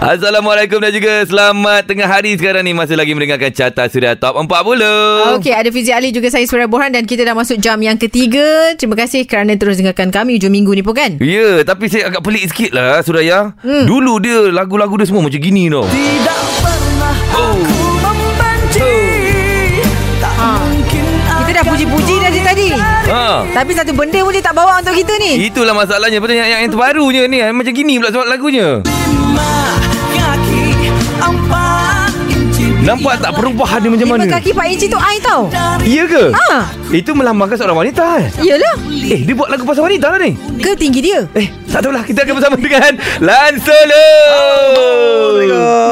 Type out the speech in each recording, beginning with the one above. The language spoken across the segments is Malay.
Assalamualaikum dan juga selamat tengah hari sekarang ni masih lagi mendengarkan carta Suria Top 40. Okey, ada Fizi Ali juga saya Surya Borhan dan kita dah masuk jam yang ketiga. Terima kasih kerana terus dengarkan kami hujung minggu ni pun kan. Ya, tapi saya agak pelik sikit lah Suraya. Hmm. Dulu dia lagu-lagu dia semua macam gini tau. Tidak Tapi satu benda pun dia tak bawa untuk kita ni. Itulah masalahnya. Betul yang, yang, yang terbarunya ni? Macam gini pula sebab lagunya. Lima kaki empat Nampak tak perubahan dia macam mana Lima kaki 4 inci tu I tau. Iya ke? Ha. Itu melambangkan seorang wanita eh? Iyalah. Eh dia buat lagu pasal wanita lah ni Ke tinggi dia? Eh tak tahulah Kita akan bersama dengan Lan Solo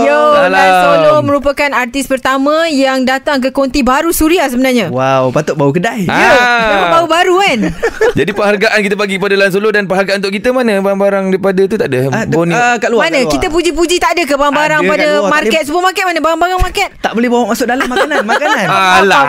Yo, Salam. Lan Solo merupakan artis pertama yang datang ke konti baru Suria sebenarnya. Wow, patut bau kedai. Ya. Memang baru-baru kan? Jadi penghargaan kita bagi pada Lan Solo Dan penghargaan untuk kita mana Barang-barang daripada tu tak ada Ah, Boni ah, kat luar. Mana? kat luar. Kita puji-puji tak ada ke barang-barang Ada pada luar, market, supermarket mana? Barang-barang market? Tak boleh bawa masuk dalam makanan, makanan. Alah.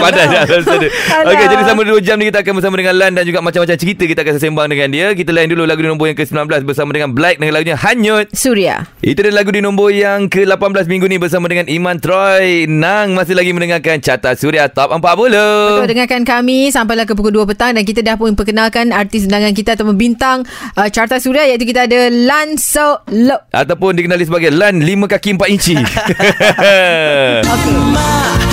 Padan Alah. Okey jadi selama 2 jam ni Kita akan bersama dengan Lan Dan juga macam-macam cerita Kita akan sembang dengan dia. Kita lain dulu lagu di nombor yang ke-19 Bersama dengan Black Dengan lagunya Hanyut. Suria. Itu dia lagu di nombor yang ke-18 minggu ni Bersama dengan Iman Troy. Nang masih lagi mendengarkan Carta Suria Top 40 Betul dengarkan kami sampailah ke pukul 2 petang dan kita dah pun perkenalkan artis undangan kita atau bintang uh, Carta Suria iaitu kita ada Lan Solo. Ataupun dikenali sebagai Lan 5 kaki 4 inci Okey.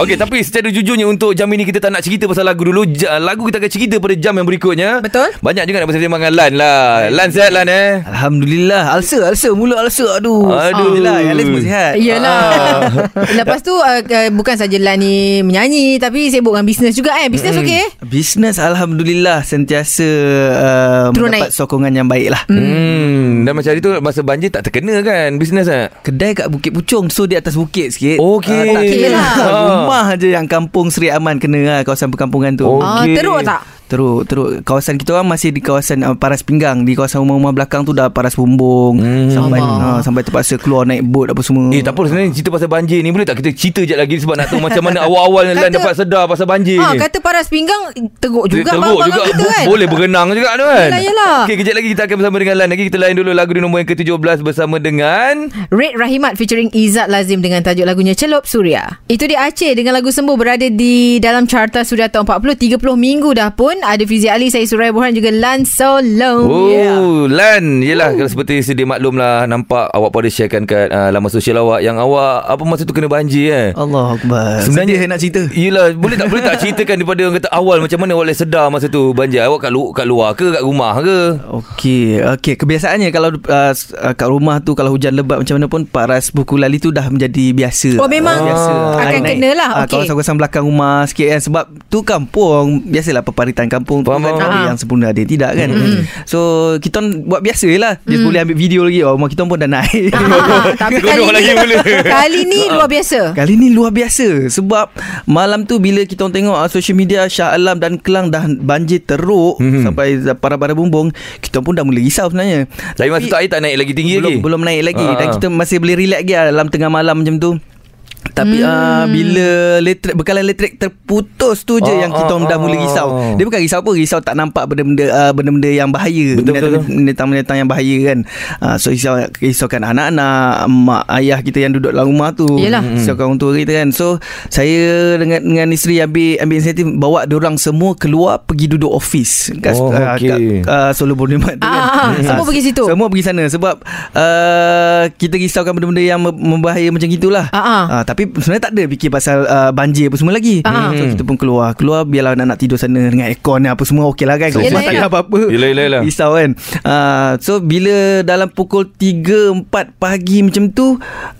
Okey tapi secara jujurnya Untuk jam ini kita tak nak cerita pasal lagu dulu Ja- Lagu kita akan cerita pada jam yang berikutnya Betul. Banyak juga nak bersama dengan Lan lah Lan sihat Lan eh Alhamdulillah. Alsa, alsa, mulut alsa. Aduh. Aduh. Alhamdulillah, yang lain semua sihat. Iyalah. Lepas tu uh, uh, bukan saja Lan ni menyanyi tapi sibuk dengan bisnes juga eh. Bisnes Hmm. okey? Bisnes Alhamdulillah sentiasa uh, mendapat naik. sokongan yang baik lah. Hmm Dan macam hari tu Masa banjir tak terkena kan Bisnes tak Kedai kat Bukit Pucung So di atas bukit sikit Okey. Ah, tak Okey kena. lah. Rumah je yang kampung Seri Aman Kena lah Kawasan perkampungan tu Oh. Ah, Okey. teruk tak? Teruk teruk. Kawasan kita orang masih di kawasan uh, Paras Pinggang. Di kawasan rumah-rumah belakang tu Dah paras bumbung. Hmm. Sampai uh, Sampai terpaksa keluar naik bot apa semua. Eh tak apa. Sebenarnya cerita pasal banjir ni Boleh tak? Kita cerita je lagi Sebab nak tahu macam mana awal-awalnya Lan Kata- dapat sedar pasal banjir Ha, ni. kata paras pinggang teruk juga Teruk barang-barang kita kan. Boleh berenang juga tu kan? Yelah, yelah. Okey kejap lagi kita akan bersama dengan Lan Lagi. Kita lain dulu lagu di nombor yang ke-17 Bersama dengan Red Rahimat featuring Izzat Lazim dengan tajuk lagunya Celup Suria. Itu dia Aceh dengan lagu Sembuh berada di dalam carta Suria tahun 40 30 minggu dah pun. Ada Fizi Ali, saya Suraya Borhan juga Lan Solo. Oh Yeah. Lan Yelah kalau seperti sedia maklum lah Nampak awak pada sharekan kat uh, Laman sosial awak Yang awak Apa masa tu kena banjir eh Allah Akbar Sebenarnya Sedih nak cerita Yelah Boleh tak boleh tak ceritakan Daripada orang kata awal Macam mana awak boleh sedar Masa tu banjir Awak kat, lu- kat luar ke Kat rumah ke Okey, okey. Kebiasaannya kalau uh, uh, kat rumah tu kalau hujan lebat macam mana pun paras buku lali tu dah menjadi biasa. Oh, memang biasa. akan Naik- kena lah. Ah, Okey. Kawasan-kawasan belakang rumah sikit kan sebab tu kampung. Biasalah peparitan kampung tu kan ada yang sempurna ada yang tidak kan. So kita buat biasa lah. Dia boleh ambil video lagi. Oh, kita pun dah naik. Ah, tapi kali ni kali ni luar biasa. Kali ni luar biasa sebab malam tu bila kita tengok uh, social media Shah Alam dan Kelang dah banjir teruk Mhm. sampai para-para bumbung kita pun dah mula risau sebenarnya. Tapi masa tu air tak naik lagi tinggi belum, lagi Belum naik lagi Ah. Dan kita masih boleh relax lagi lah Dalam tengah malam macam tu tapi hmm. uh, bila elektrik bekalan elektrik terputus tu je Ah, yang kita ah, orang dah mula ah. risau. Dia bukan risau apa, risau tak nampak benda-benda uh, benda-benda yang bahaya, binatang-binatang yang bahaya kan. Uh, so risau risaukan anak-anak, mak ayah kita yang duduk dalam rumah tu. Yelah. Risaukan orang tua kita kan. So saya dengan dengan isteri ambil ambil inisiatif bawa orang semua keluar pergi duduk office kat, Oh, uh, okey. kat uh, Solo Boulevard tu kan. Ah, ah, semua Ah, pergi situ. Semua pergi sana sebab uh, kita risaukan benda-benda yang mem- membahaya macam gitulah. Ah, ah. Uh, tapi sebenarnya tak ada fikir pasal uh, banjir apa semua lagi. Ah. So kita pun keluar. Keluar biarlah nak, nak tidur sana dengan aircon apa semua okey lah kan. Kalau Yelah, tak ada yelah. apa-apa. Yelah, yelah, yelah. Risau kan. Uh, so bila dalam pukul 3 4 pagi macam tu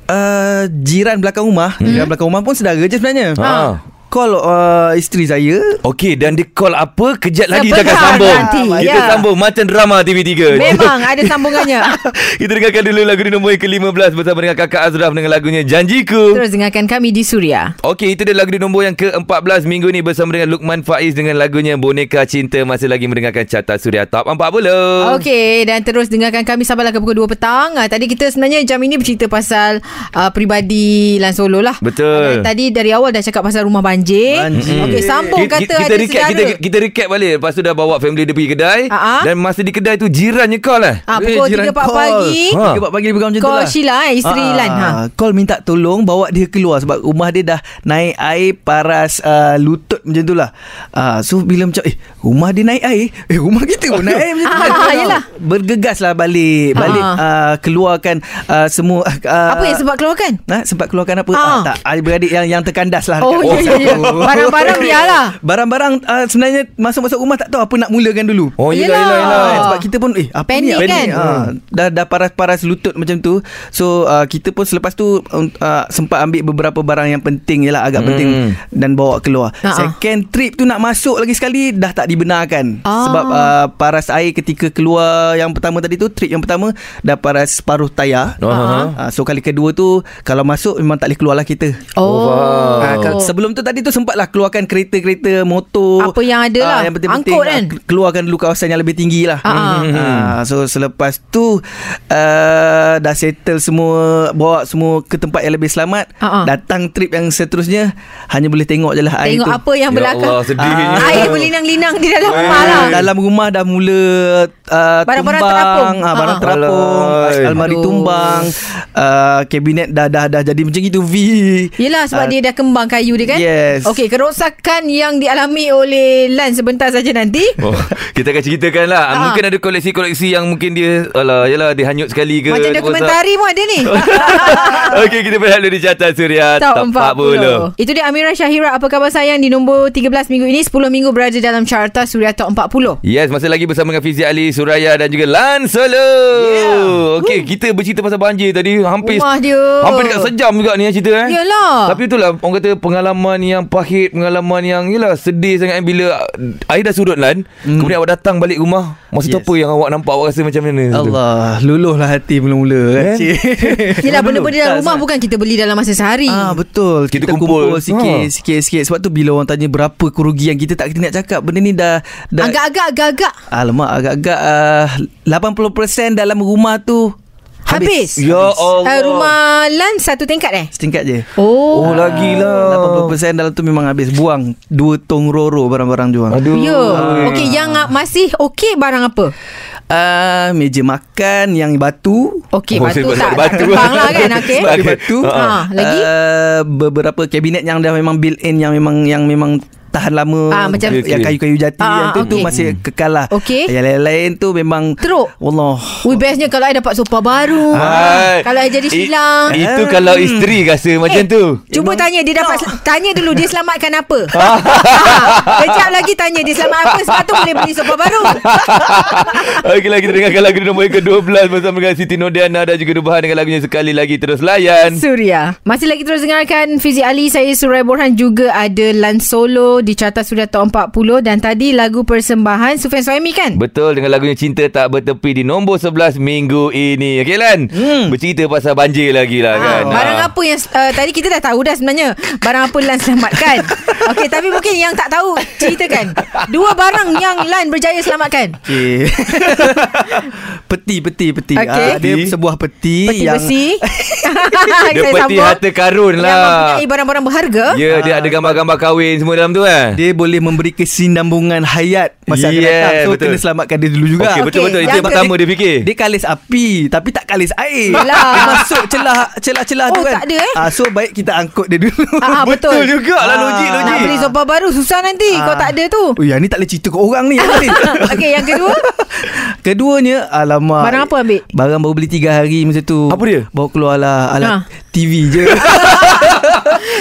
uh, jiran belakang rumah, Hmm. jiran belakang rumah pun saudara je sebenarnya. Ah. Call uh, isteri saya Okey dan dia call apa Kejap lagi kita akan Sebentar sambung nanti, Kita ya. sambung Macam drama TV3 Memang ada sambungannya. Kita dengarkan dulu lagu di nombor yang ke-15 Bersama dengan kakak Azraf Dengan lagunya Janjiku Terus dengarkan kami di Suria. Okey, itu dia lagu di nombor yang ke-14 minggu ni bersama dengan Lukman Faiz dengan lagunya Boneka Cinta masih lagi mendengarkan carta Suria Top 40. Okey dan terus dengarkan kami sampailah ke pukul 2 petang. Uh, tadi kita sebenarnya jam ini bercerita pasal uh, peribadi Lan Solo lah. Betul. Uh, tadi dari awal dah cakap pasal rumah banjir banjir. Banjir. Okey, sambung kita, kata kita ada recap, saudara. kita, kita recap balik Lepas tu dah bawa family dia pergi kedai ah. Dan masa di kedai tu Jirannya call lah Ah, Eh, pukul jiran 3 4 call. pagi. Ha. Tiga empat pagi lebih kurang macam tu Call lah Sheila eh, isteri Ah, Lan. Ha. Call minta tolong Bawa dia keluar Sebab rumah dia dah Naik air paras uh, Lutut macam tu lah uh, So bila macam Eh rumah dia naik air Eh rumah kita pun naik air macam tu Ah, yelah. Bergegas lah balik Balik Ah. uh, Keluarkan uh, Semua uh, Apa yang sebab keluarkan? Nah, sempat keluarkan apa? Ah. Ah. tak, adik-beradik yang yang terkandas lah. Oh, ya, ya, ya. Barang-barang biarlah. Barang-barang uh, sebenarnya masuk-masuk rumah tak tahu apa nak mulakan dulu. Oh yelah Yelah. yelah, yelah. Ah, sebab kita pun eh apa Panik ni kan? Ah, dah dah paras-paras lutut macam tu. So uh, kita pun selepas tu uh, sempat ambil beberapa barang yang penting yalah agak Hmm. penting dan bawa keluar. Ah, ah. Second trip tu nak masuk lagi sekali dah tak dibenarkan. Ah. Sebab uh, paras air ketika keluar yang pertama tadi tu trip yang pertama dah paras paruh tayar. Ha, ha. Uh, so kali kedua tu kalau masuk memang tak boleh keluar lah kita. Oh. kalau- sebelum tu tadi tu sempatlah keluarkan kereta-kereta motor Apa yang ada lah. Ah, yang penting-penting Angkut ah, kan? ke- keluarkan dulu kawasan yang lebih tinggi lah Ah, Ah, so selepas tu uh, dah settle semua bawa semua ke tempat yang lebih selamat Ah, ah. datang trip yang seterusnya hanya boleh tengok je lah air Tengok tu apa yang Ya berlakang. Allah sedihnya Ah. Air berlinang-linang di dalam rumah lah. Ah, dalam rumah dah mula uh, Barang-barang tumbang, terapung. ah, barang Ah. terapung, Alai. almari Aduh. tumbang, uh, kabinet dah dah dah jadi macam itu V. Yelah sebab Ah, dia dah kembang kayu dia kan Yes. Okey kerosakan yang dialami oleh Lan sebentar saja nanti Oh, kita akan ceritakan lah Ah. Mungkin ada koleksi-koleksi yang mungkin dia Alah, yalah dia hanyut sekali ke Macam dokumentari pun ada ni. Okey, kita berehat dulu di Carta Suria Top 40. Itu dia Amira Syahira Apa khabar sayang Di nombor 13 minggu ini 10 minggu berada dalam carta Suria Top 40 Yes, masih lagi bersama dengan Fizi Ali, Suraya dan juga Lan Solo. Yeah. Okey, kita bercerita pasal banjir tadi. Hampir Rumah dia. Hampir dekat sejam juga ni yang cerita eh. Yalah. Tapi itulah orang kata pengalaman yang pahit, pengalaman yang yalah sedih sangat bila air dah surut Lan. Hmm. Kemudian awak datang balik rumah. Masa yes. tu apa yang awak nampak? Awak rasa macam mana? Allah, luluhlah hati mula-mula kan. Eh? Cik. Yelah benda-benda dalam rumah Bukan kita beli dalam masa sehari Ah betul Kita kita, kumpul. kumpul, sikit Ha. sikit sikit sebab tu bila orang tanya berapa kerugian kita tak kita nak cakap benda ni dah dah Agak-agak agak-agak alamak agak-agak uh, 80% dalam rumah tu Habis, Ya Allah. Uh, rumah Lan satu tingkat eh setingkat je Oh, Oh, lagilah. 80% dalam tu memang habis buang dua tong roro barang-barang jual. Aduh. Ya Okey yang masih okey barang apa Uh, meja makan yang batu. Okey Oh, batu tak batu. Kembang lah kan Okey Sebab- batu. Ha, lagi? Uh, beberapa kabinet yang dah memang built in yang memang yang memang tahan lama Ah, macam- Okey, yang okey. kayu-kayu jati Ah, yang tu tu okey. masih kekal lah. Okey. Yang lain-lain tu memang Teruk Allah. Ui bestnya kalau I dapat sofa baru Hai. Kalau I jadi silang Itu kalau isteri rasa macam tu. Cuba tanya dia dapat tanya dulu dia selamatkan apa. ha, kejap lagi tanya dia selamat apa sebab tu boleh beli sofa baru. Okeylah kita dengarkan lagu nombor yang ke-12 bersama dengan Siti Nodiana dan juga Nubahan dengan lagunya sekali lagi terus layan. Suria. Masih lagi terus dengarkan Fizi Ali, saya Surai Borhan juga ada Lan Solo di carta Suria Top 40 dan tadi lagu persembahan Sufian Suhaimi kan? Betul dengan lagunya Cinta Tak Bertepi di nombor 11 minggu ini. Okey Lan? Hmm. Bercerita pasal banjir lagi lah kan. Ha, barang apa yang uh, tadi kita dah tahu dah sebenarnya barang apa Lan selamatkan. Okey, tapi mungkin yang tak tahu ceritakan. Dua barang yang Lan berjaya selamatkan. Okey. peti peti peti. Ah, dia sebuah peti, Peti yang besi. Dia peti sambung. harta karun Yang lah. mempunyai barang-barang berharga. Ya, dia ada gambar-gambar kahwin semua dalam tu kan? Dia boleh memberi kesinambungan hayat masa akan Yeah, datang. So betul. kena selamatkan dia dulu juga. Okey, betul-betul. Okey, Itu yang pertama dia fikir. Dia kalis api Tapi tak kalis air. Dia masuk celah Celah-celah tu Oh, kan tak ada, eh? ah, So baik kita angkut dia dulu Ah, betul. Betul jugalah Ah. logik, logik. Nak beli sofa baru susah nanti Ah. kau tak ada tu. Oh yang ni tak boleh cerita ke orang ni yang ni. Okey, yang kedua? Keduanya Alamak Barang apa ambil? Barang baru beli 3 hari masa tu Apa dia? Bawa keluar lah Alat Ha. TV je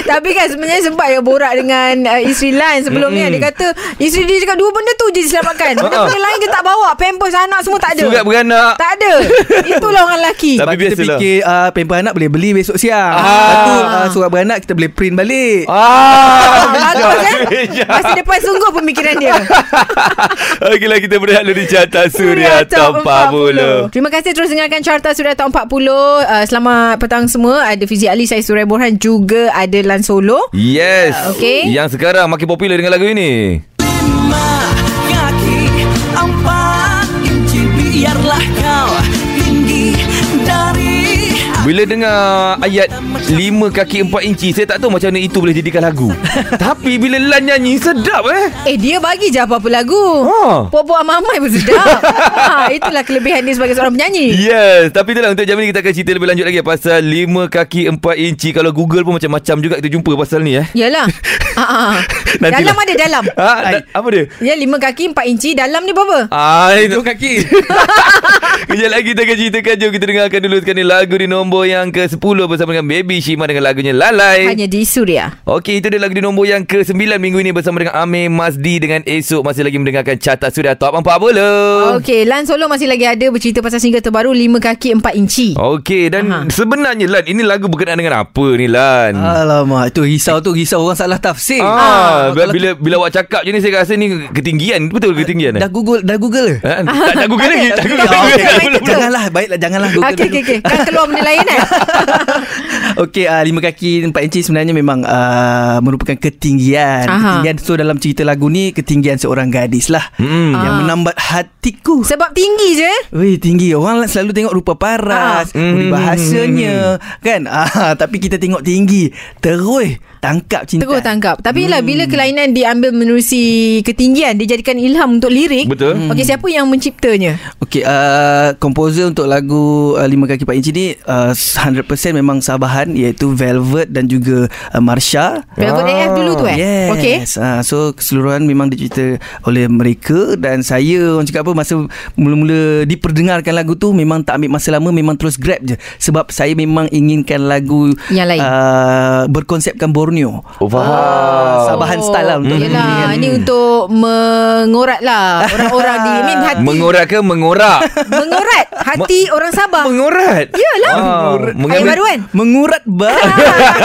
Tapi kan sebenarnya sempat ya borak dengan uh, isteri Lan sebelum ni. Dia kata isteri dia cakap dua benda tu je diselamatkan. Benda-benda lain dia tak bawa. Pampers anak semua tak ada. Surat beranak. Tak ada. Itulah orang lelaki. Tapi Sebab kita biasalah. fikir uh, Pamper anak boleh beli besok siang Ah. Lepas tu uh, Surat beranak kita boleh print balik Ah, Ah, bagus kan? Masa depan sungguh pemikiran dia. Okeylah kita berehat dulu di carta Suria Top 40. Terima kasih terus dengarkan Carta Suria Top 40. Uh, selamat petang semua. Ada Fizi Ali, saya Surai Borhan juga ada Lan Solo. Yes. Okey. Yang sekarang makin popular dengan lagu ini. lima kaki empat inci biarlah kau Bila dengar ayat 5 kaki 4 inci Saya tak tahu macam mana itu boleh jadikan lagu Tapi bila Lan nyanyi sedap eh Eh dia bagi je apa-apa lagu Ha. Pok-pok amai pun sedap ha, Itulah kelebihan dia sebagai seorang penyanyi Yes Tapi itulah untuk jam ni kita akan cerita lebih lanjut lagi Pasal 5 kaki 4 inci Kalau Google pun macam-macam juga kita jumpa pasal ni eh Yalah ha, ha. Nantilah. Dalam ada dalam ha, da- Apa dia? Ya lima kaki empat inci Dalam ni berapa? Ah, itu Itu kaki. Kejap lagi kita akan ceritakan Jom kita dengarkan dulu sekarang ni Lagu di nombor yang ke-10 Bersama dengan Baby Shima Dengan lagunya Lalai Hanya di Suria Okey, itu dia lagu di nombor yang ke-9 minggu ini bersama dengan Amir Mazdi dengan esok masih lagi mendengarkan carta sudah top 40. Okey Lan Solo masih lagi ada Bercerita pasal single terbaru Lima kaki empat inci Okey, dan Aha. sebenarnya Lan, ini lagu berkenaan dengan apa ni Lan? Alamak, itu risau tu risau orang salah tafsir. Ah, bila, kalau- bila bila awak cakap je ni saya rasa ni ketinggian. Betul ketinggian eh? Dah Google, dah Google. Ha? Tak tak Google lagi. Tak Google. Belum. Janganlah, baiklah janganlah Google. Okey okey okey Kan keluar benda lain eh Okey, uh, lima kaki empat inci sebenarnya memang uh, merupakan ketinggian. Aha. Ketinggian so dalam cerita lagu ni ketinggian seorang gadis lah Hmm. yang Ah. menambat hatiku. Sebab tinggi je Weh tinggi Orang selalu tengok rupa paras Ah. Budi Hmm. bahasanya Kan ah, Tapi kita tengok tinggi Terus Tangkap cinta Terus tangkap Tapi hmm. bila kelainan diambil menerusi ketinggian Dijadikan ilham untuk lirik Betul. Okey siapa yang menciptanya? Okey, uh, komposer untuk lagu uh, Lima Kaki Pak Inci ni uh, 100% memang Sabahan iaitu Velvet dan juga uh, Marsha. Velvet Ah, AF dulu tu eh? Yes. Okey Uh, so keseluruhan memang dicipta oleh mereka dan saya orang cakap apa masa mula-mula diperdengarkan lagu tu memang tak ambil masa lama memang terus grab je sebab saya memang inginkan lagu Yang lain. Uh, berkonsepkan Borneo. Oh, faham. Ah, Sabahan style lah untuk Yelah nyanyian. Ini untuk Mengorat lah Orang-orang di mean hati Mengorak ke mengorak? Mengorat Hati orang Sabah Mengorat. Yalah. Ah, Ayat mengambil baru kan Mengurat bah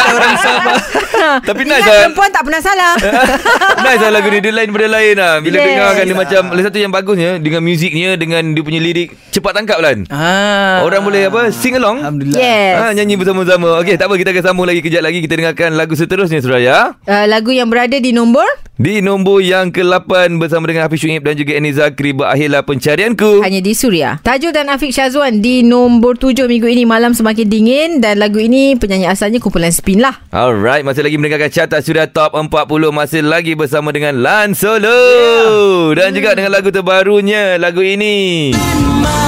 orang Sabah. Tapi Ingat nice lah. perempuan tak pernah salah nice lah lagu ni Dia lain daripada lain lah Bila Yes. dengarkan dia macam Lagi satu yang bagusnya Dengan muziknya Dengan dia punya lirik Cepat tangkap Lan ah. Orang boleh apa Sing along Alhamdulillah. Yes Ha, nyanyi bersama-sama Okey tak apa Kita akan sambung lagi Kejap lagi Kita dengarkan lagu seterusnya Suraya. Uh, Lagu yang berada di nombor? Di nombor yang ke-8 Bersama dengan Hafiz Syuib Dan juga Eni Zakri Berakhirlah pencarianku. Hanya di Suria. Tajul dan Afiq Syazwan Di nombor 7 minggu ini Malam semakin dingin Dan lagu ini Penyanyi asalnya kumpulan Spin lah. Alright Masih lagi mendengarkan Carta Sudah Top 40 Masih lagi bersama dengan Lan Solo. Yeah. Dan juga dengan lagu terbarunya Lagu ini. Lima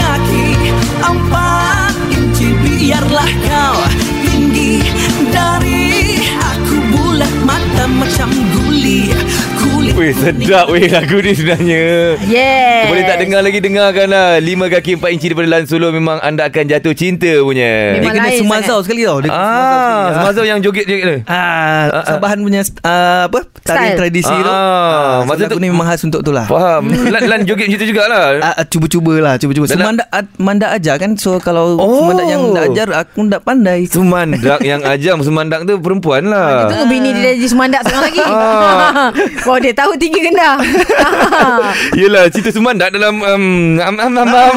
kaki empat inci biarlah kau aku bulat mata macam guli. Kulit Weh sedap weh lagu ni sebenarnya Yes Boleh tak dengar lagi Dengarkan lah 5 kaki 4 inci daripada Lan Solo Memang anda akan jatuh cinta punya Dia Memang kena lain semazau sekali tau. Dia kena semazau sekali. Ah, Semazau yang joget-joget tu Ah, Sabahan punya uh, apa? Tarian Style. tradisi tu. Ah, Ah, masa masa tu- ni memang khas untuk tu lah. Faham Lan, Lan joget macam tu jugalah Ah, ah, cuba-cubalah, cuba-cuba. Dalam- Semanda ah, manda ajar kan. So kalau Oh. semanda yang tak ajar aku tak pandai. Sumandak yang ajam Sumandak tu perempuan lah Tunggu bini dia jadi semandak sekarang lagi Ah. Oh dia tahu tinggi rendah Yelah cerita Sumandak dalam um, am, am, am, am,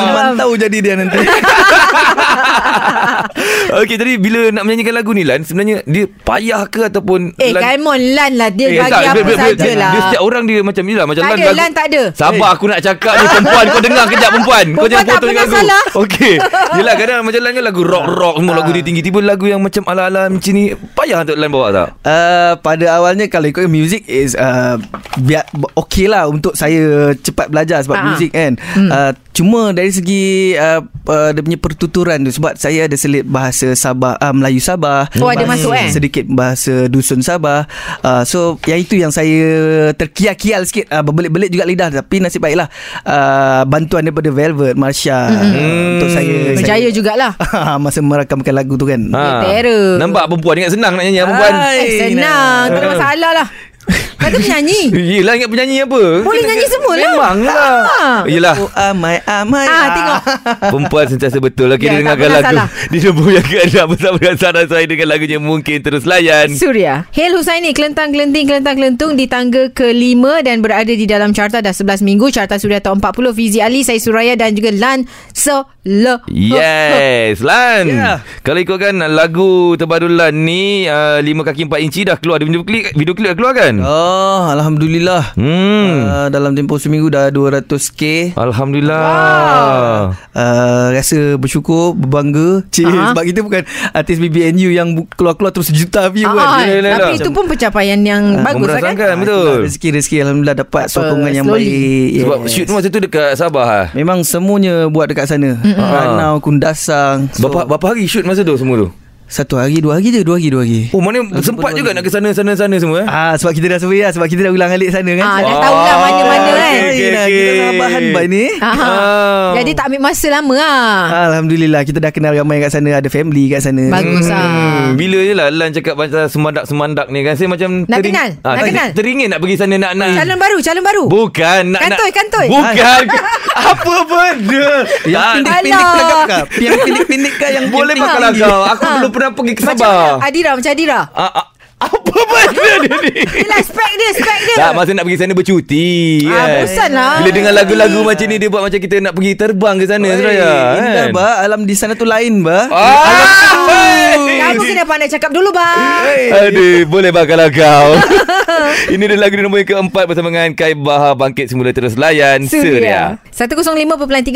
Semantau jadi dia nanti. Okey tadi bila nak menyanyikan lagu ni Lan Sebenarnya dia payah ke ataupun Eh Lan, come on Lan lah Dia Eh, bagi tak, apa dia- dia- dia- sajalah Dia setiap orang dia macam ni lah Macam Tak Lan ada lagu- Lan tak ada Sabar aku nak cakap ni Perempuan kau dengar kejap perempuan Kau jangan potong lagu salah. Okey Yelah kadang macam Lan kan lagu rock-rock Semua lagu dia tinggi Tiba lagu yang macam ala-ala macam ni Payah untuk Lan bawa tak? Uh, pada awalnya kalau ikut music is uh, biar okey lah untuk saya cepat belajar sebab Ah. music kan. Hmm. Uh, cuma dari segi uh, uh, dia punya pertuturan tu sebab saya ada selit bahasa Sabah uh, Melayu Sabah. Oh, ada bahasa- masuk, eh? Sedikit bahasa dusun Sabah. Uh, so yang itu yang saya terkial-kial sikit uh, berbelit-belit juga lidah tapi nasib baiklah uh, bantuan daripada Velvet Marsha uh, untuk saya Berjaya jugalah saya, masa merakamkan lagu tu kan. Ha. terror. Nampak perempuan Ingat senang nak nyanyi ah, perempuan. Eh senang Tak ada masalah lah Kata penyanyi? Yelah ingat penyanyi apa? Boleh nyanyi semua lah Memang lah Ah. Yelah. Oh amai amai. Ah, tengok. Perempuan sentiasa betul Kita Ya, tak dengarkan lagu salah. Di nombor yang ke-6 Bersama dengan Sarah saya Dengan lagunya Mungkin Terus Layan. Suria. Hail Husaini Kelentang-kelenting Kelentang-kelentung Di tangga ke-5 Dan berada di dalam carta Dah 11 minggu. Carta Suria Top 40 Fizi Ali Saya Suraya Dan juga Lan Solo. Yes Lan. Yeah. Kalau ikutkan lagu terbaru Lan ni uh, 5 kaki 4 inci dah keluar. Video klip, video klip dah keluar kan Oh, Alhamdulillah. Hmm Uh, dalam tempoh seminggu dah 200k. Alhamdulillah Ah. uh, Rasa bersyukur Berbangga Cik Ah. Sebab kita bukan Artis BBNU Yang keluar-keluar Terus juta view Ah, kan ah, Yelah, yelah. tapi itu pun pencapaian yang bagus lah kan. Memperasangkan betul. Rezeki-rezeki Alhamdulillah Dapat Apa, sokongan yang slowly. baik Sebab shoot masa tu dekat Sabah lah. Memang semuanya buat dekat sana Ranau, Kundasang so, Berapa, berapa hari shoot masa tu semua tu? Satu hari, dua hari je Dua hari, dua hari Oh mana sempat juga nak ke sana sana sana semua eh? Ah sebab kita dah survey lah sebab kita dah ulang alik sana kan. Ah, dah Oh, tahu lah mana-mana kan. Nah, okey. kita dah bahan baik ni. Ah. Ah. Jadi tak ambil masa lama lah. Alhamdulillah kita dah kenal ramai kat sana, ada family kat sana. Bagus lah. Hmm, bila je lah Lan cakap pasal semandak-semandak ni kan Saya macam Nak kenal? Nak ter- kenal? Teringin nak pergi sana nak nak Calon baru, calon baru. Bukan nak Kantoi, nak, kantoi. Bukan Apa benda Yang kelakar kah? Yang pendek-pendek kah yang Boleh pakai tinggi? kau Aku belum pernah pergi ke Macam Sabah Adira, macam Adira. Ah, ah, dia ni Yelah, spek dia, spek dia. tak, masa nak pergi sana bercuti Ah, kan. bosan lah. Bila dengar lagu-lagu macam ni Dia buat macam kita nak pergi terbang ke sana Seraya Indah kan? ba Alam di sana tu lain ba Ah, Kamu kena pandai cakap dulu, bang. Aduh, boleh bakal lah kau. Ini adalah lagu di nombor yang keempat bersama dengan Kai Bahar Bangkit Semula Terus Layan Suria. 105.3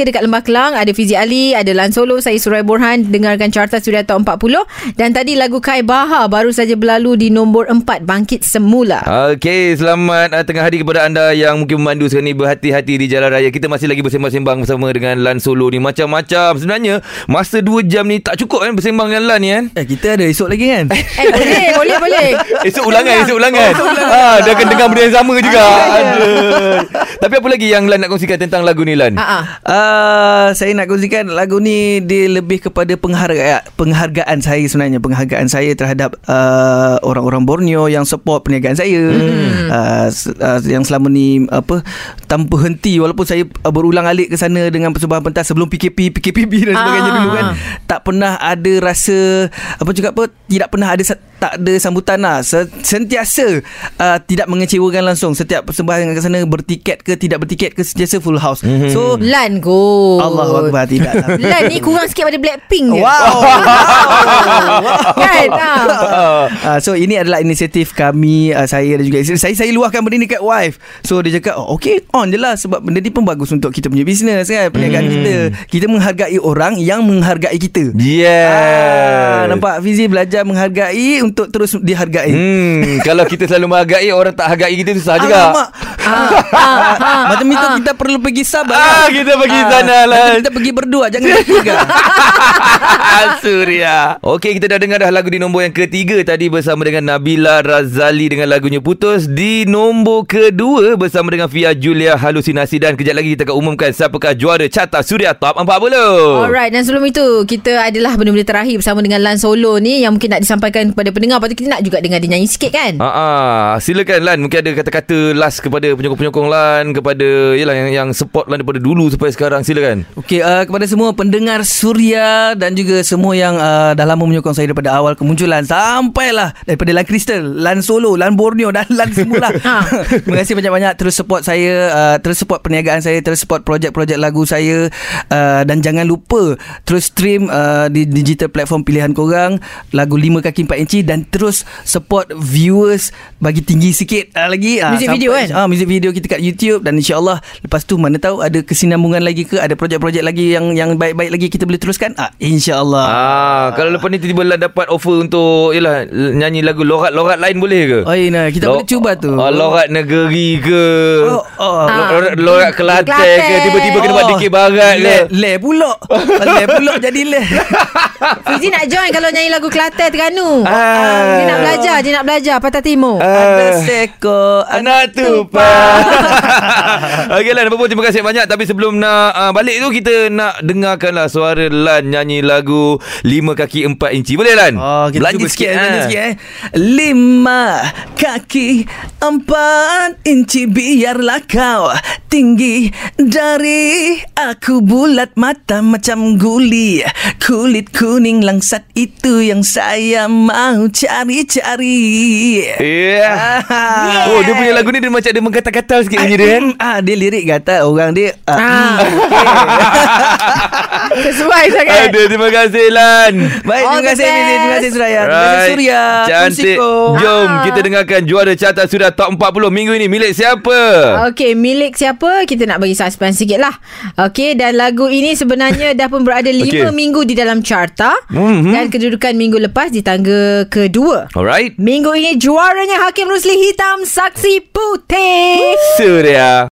dekat Lembah Kelang Ada Fizi Ali Ada Lan Solo Saya Surai Borhan Dengarkan Carta Suria Top 40 Dan tadi lagu Kai Bahar Baru saja berlalu di nombor 4 Bangkit Semula Okey, selamat uh, tengah hari kepada anda yang mungkin memandu sekarang ni berhati-hati di jalan raya. Kita masih lagi bersembang-sembang bersama dengan Lan Solo ni macam-macam. Sebenarnya masa 2 jam ni tak cukup kan bersembang dengan Lan ni kan? Eh kita ada esok lagi kan Eh boleh Boleh boleh Esok ulangan, esok ulangan. Ah, dia akan dengar benda yang sama juga. Aduh. Tapi apa lagi yang Lan nak kongsikan tentang lagu ni Lan? Ah, ah. Uh, saya nak kongsikan lagu ni dia lebih kepada penghargaan penghargaan saya sebenarnya penghargaan saya terhadap uh, orang-orang Borneo yang support perniagaan saya hmm. uh, uh, yang selama ni apa tanpa henti walaupun saya uh, berulang alik ke sana dengan persembahan pentas sebelum PKP PKPB dan sebagainya Ah. dulu kan tak pernah ada rasa apa juga apa tidak pernah ada tak ada sambutan lah Se- sentiasa uh, tidak mengecewakan langsung setiap persembahan kat sana bertiket ke tidak bertiket ke sentiasa full house mm-hmm. so Lan kot Allah Akbar tidak lah. Lan ni kurang sikit pada Blackpink je Wow. Kan ah. uh, so ini adalah inisiatif kami uh, saya dan juga isteri saya saya luahkan benda ni kat wife. So dia cakap oh, okay on je lah sebab benda ni pun bagus untuk kita punya bisnes kan perniagaan Hmm. kita. Kita menghargai orang yang menghargai kita. Yeah. Ah, nampak Fizi belajar menghargai untuk terus dihargai. Hmm, kalau kita selalu menghargai orang tak hargai kita susah juga. Alamak. Ah, ah, ah. Macam itu kita perlu pergi sabar. Ah, kita pergi sana lah. Kita pergi berdua jangan bertiga. Suria. Okey, kita dah dengar dah lagu di nombor yang ketiga tadi bersama dengan Nabila Razali dengan lagunya Putus. Di nombor kedua bersama dengan Fia Julia Halusinasi dan kejap lagi kita akan umumkan siapakah juara Carta Suria Top 40. Alright dan sebelum itu Kita adalah benda-benda terakhir Bersama dengan Lan Solo ni Yang mungkin nak disampaikan kepada pendengar Lepas tu kita nak juga dengar dia nyanyi sikit kan Ah, ah, silakan Lan mungkin ada kata-kata last kepada penyokong-penyokong Lan kepada yalah yang yang support Lan daripada dulu sampai sekarang silakan. Okey, uh, kepada semua pendengar Suria dan juga semua yang uh, dah lama menyokong saya daripada awal kemunculan sampailah daripada Lan Crystal, Lan Solo, Lan Borneo dan Lan semula. Ha. Terima kasih banyak-banyak terus support saya, uh, terus support perniagaan saya, terus support projek-projek lagu saya uh, dan jangan lupa terus stream uh, di digital platform pilihan korang lagu 5 kaki 4 inci dan terus support viewers bagi tinggi sikit uh, lagi uh, Music video kan? Ah, music video kita kat YouTube dan insya-Allah lepas tu mana tahu ada kesinambungan lagi ke, ada projek-projek lagi yang yang baik-baik lagi kita boleh teruskan. Ah, insya-Allah. Ah, kalau lepas ni tiba-tiba Lan dapat offer untuk yalah nyanyi lagu lorat-lorat lain boleh ke? Oh, Ina, kita boleh cuba tu. Oh, lorat negeri ke? Oh, oh. Lo- Lorat, lorat Kelantan ke? Tiba-tiba kena buat dikir barat ke? le, le pula. le pula jadi le. Fizi nak join Kalau nyanyi lagu Kelantan Terengganu Ah. Dia nak belajar Dia nak belajar Patah Timur Ada Ah. seko Anak tupai Okey Lan Apa pun terima kasih banyak Tapi sebelum nak uh, balik tu Kita nak dengarkanlah Suara Lan nyanyi lagu 5 kaki 4 inci Boleh Lan? Oh, kita Belanja cuba sikit, ah. belanja sikit eh. Lima kaki empat inci biarlah kau tinggi dari aku bulat mata macam guli kulit kuning langsat itu yang saya mau cari-cari. Ya yeah. Oh dia punya lagu ni Dia macam ada menggatal-gatal sikit bunyi dia kan Ah dia lirik kata orang dia ah, Ah. Sesuai sangat Aduh terima kasih Lan Baik, All terima kasih Fizi, terima kasih. Suraya. Terima kasih Surya. Cantik. Jom. Kita dengarkan Juara carta sudah top 40 Minggu ini Milik siapa? Okey, milik siapa apa Kita nak bagi suspense sikit lah Okay Dan lagu ini sebenarnya Dah pun berada 5 Okay. minggu Di dalam carta Mhm. Dan kedudukan minggu lepas Di tangga kedua Alright. Minggu ini juaranya Hakim Rusli Hitam Saksi Putih Suria.